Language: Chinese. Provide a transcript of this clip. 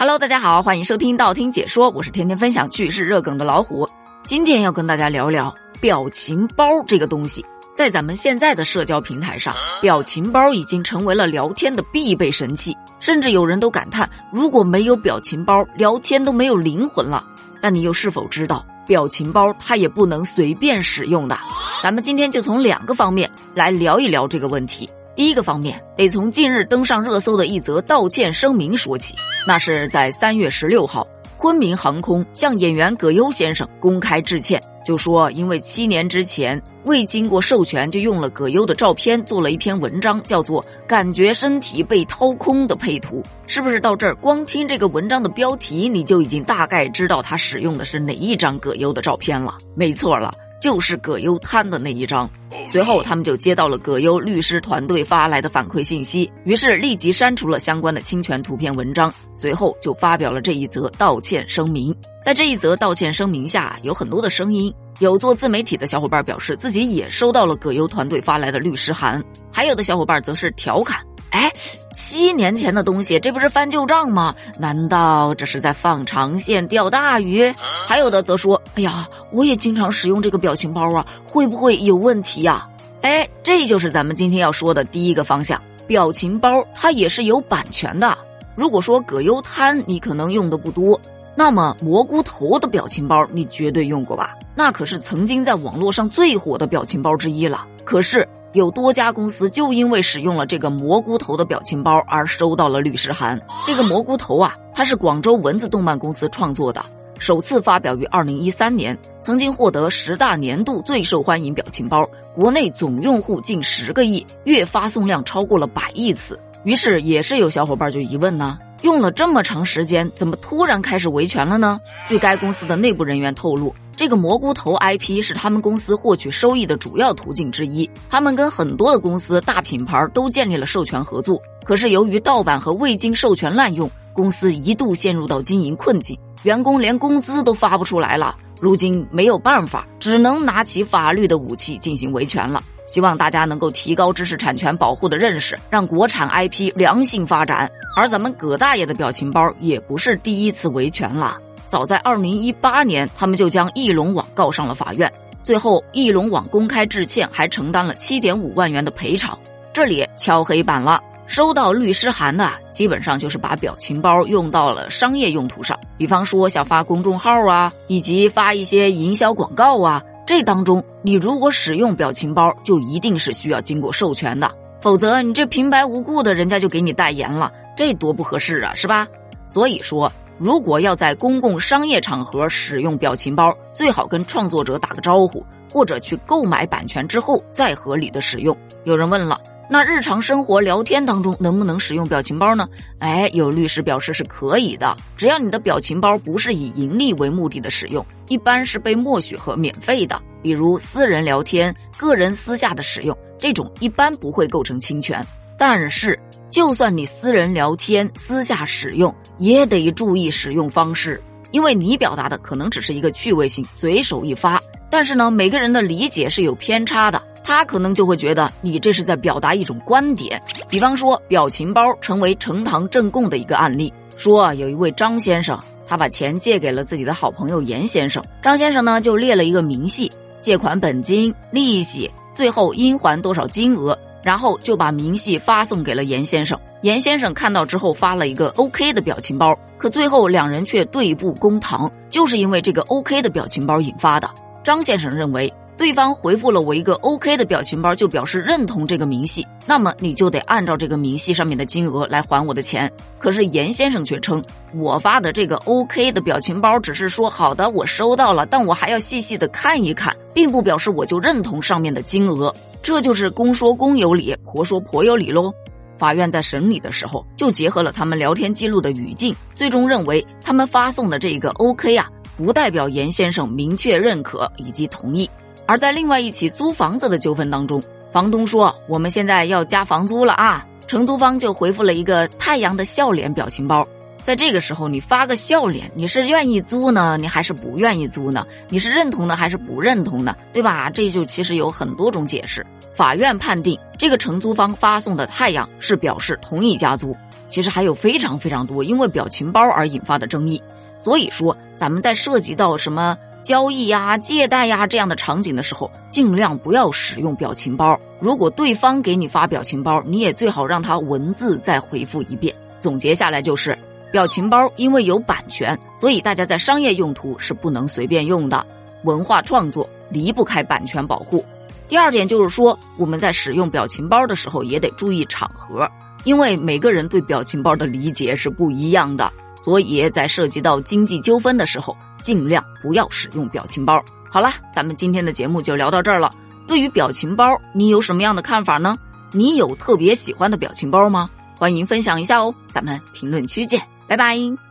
Hello，大家好，欢迎收听道听解说，我是天天分享趣事热梗的老虎。今天要跟大家聊聊表情包这个东西。在咱们现在的社交平台上，表情包已经成为了聊天的必备神器，甚至有人都感叹，如果没有表情包，聊天都没有灵魂了。但你又是否知道，表情包它也不能随便使用的？咱们今天就从两个方面来聊一聊这个问题。第一个方面，得从近日登上热搜的一则道歉声明说起。那是在三月十六号，昆明航空向演员葛优先生公开致歉，就说因为七年之前未经过授权就用了葛优的照片做了一篇文章，叫做《感觉身体被掏空的配图》。是不是到这儿，光听这个文章的标题，你就已经大概知道他使用的是哪一张葛优的照片了？没错了。就是葛优瘫的那一张。随后，他们就接到了葛优律师团队发来的反馈信息，于是立即删除了相关的侵权图片文章。随后就发表了这一则道歉声明。在这一则道歉声明下，有很多的声音，有做自媒体的小伙伴表示自己也收到了葛优团队发来的律师函，还有的小伙伴则是调侃。哎，七年前的东西，这不是翻旧账吗？难道这是在放长线钓大鱼？还有的则说：“哎呀，我也经常使用这个表情包啊，会不会有问题呀？”哎，这就是咱们今天要说的第一个方向，表情包它也是有版权的。如果说葛优瘫你可能用的不多，那么蘑菇头的表情包你绝对用过吧？那可是曾经在网络上最火的表情包之一了。可是。有多家公司就因为使用了这个蘑菇头的表情包而收到了律师函。这个蘑菇头啊，它是广州文字动漫公司创作的，首次发表于二零一三年，曾经获得十大年度最受欢迎表情包，国内总用户近十个亿，月发送量超过了百亿次。于是也是有小伙伴就疑问呢，用了这么长时间，怎么突然开始维权了呢？据该公司的内部人员透露。这个蘑菇头 IP 是他们公司获取收益的主要途径之一。他们跟很多的公司、大品牌都建立了授权合作。可是由于盗版和未经授权滥用，公司一度陷入到经营困境，员工连工资都发不出来了。如今没有办法，只能拿起法律的武器进行维权了。希望大家能够提高知识产权保护的认识，让国产 IP 良性发展。而咱们葛大爷的表情包也不是第一次维权了。早在二零一八年，他们就将翼龙网告上了法院，最后翼龙网公开致歉，还承担了七点五万元的赔偿。这里敲黑板了，收到律师函的基本上就是把表情包用到了商业用途上，比方说像发公众号啊，以及发一些营销广告啊，这当中你如果使用表情包，就一定是需要经过授权的，否则你这平白无故的人家就给你代言了，这多不合适啊，是吧？所以说。如果要在公共商业场合使用表情包，最好跟创作者打个招呼，或者去购买版权之后再合理的使用。有人问了，那日常生活聊天当中能不能使用表情包呢？哎，有律师表示是可以的，只要你的表情包不是以盈利为目的的使用，一般是被默许和免费的，比如私人聊天、个人私下的使用，这种一般不会构成侵权。但是，就算你私人聊天、私下使用，也得注意使用方式，因为你表达的可能只是一个趣味性、随手一发。但是呢，每个人的理解是有偏差的，他可能就会觉得你这是在表达一种观点。比方说，表情包成为呈堂证供的一个案例，说有一位张先生，他把钱借给了自己的好朋友严先生，张先生呢就列了一个明细，借款本金、利息，最后应还多少金额。然后就把明细发送给了严先生，严先生看到之后发了一个 OK 的表情包，可最后两人却对簿公堂，就是因为这个 OK 的表情包引发的。张先生认为。对方回复了我一个 OK 的表情包，就表示认同这个明细，那么你就得按照这个明细上面的金额来还我的钱。可是严先生却称，我发的这个 OK 的表情包只是说好的，我收到了，但我还要细细的看一看，并不表示我就认同上面的金额。这就是公说公有理，婆说婆有理喽。法院在审理的时候，就结合了他们聊天记录的语境，最终认为他们发送的这个 OK 啊，不代表严先生明确认可以及同意。而在另外一起租房子的纠纷当中，房东说：“我们现在要加房租了啊！”承租方就回复了一个太阳的笑脸表情包。在这个时候，你发个笑脸，你是愿意租呢，你还是不愿意租呢？你是认同的还是不认同的？对吧？这就其实有很多种解释。法院判定，这个承租方发送的太阳是表示同意加租。其实还有非常非常多因为表情包而引发的争议。所以说，咱们在涉及到什么交易呀、借贷呀这样的场景的时候，尽量不要使用表情包。如果对方给你发表情包，你也最好让他文字再回复一遍。总结下来就是，表情包因为有版权，所以大家在商业用途是不能随便用的。文化创作离不开版权保护。第二点就是说，我们在使用表情包的时候也得注意场合，因为每个人对表情包的理解是不一样的。所以在涉及到经济纠纷的时候，尽量不要使用表情包。好了，咱们今天的节目就聊到这儿了。对于表情包，你有什么样的看法呢？你有特别喜欢的表情包吗？欢迎分享一下哦。咱们评论区见，拜拜。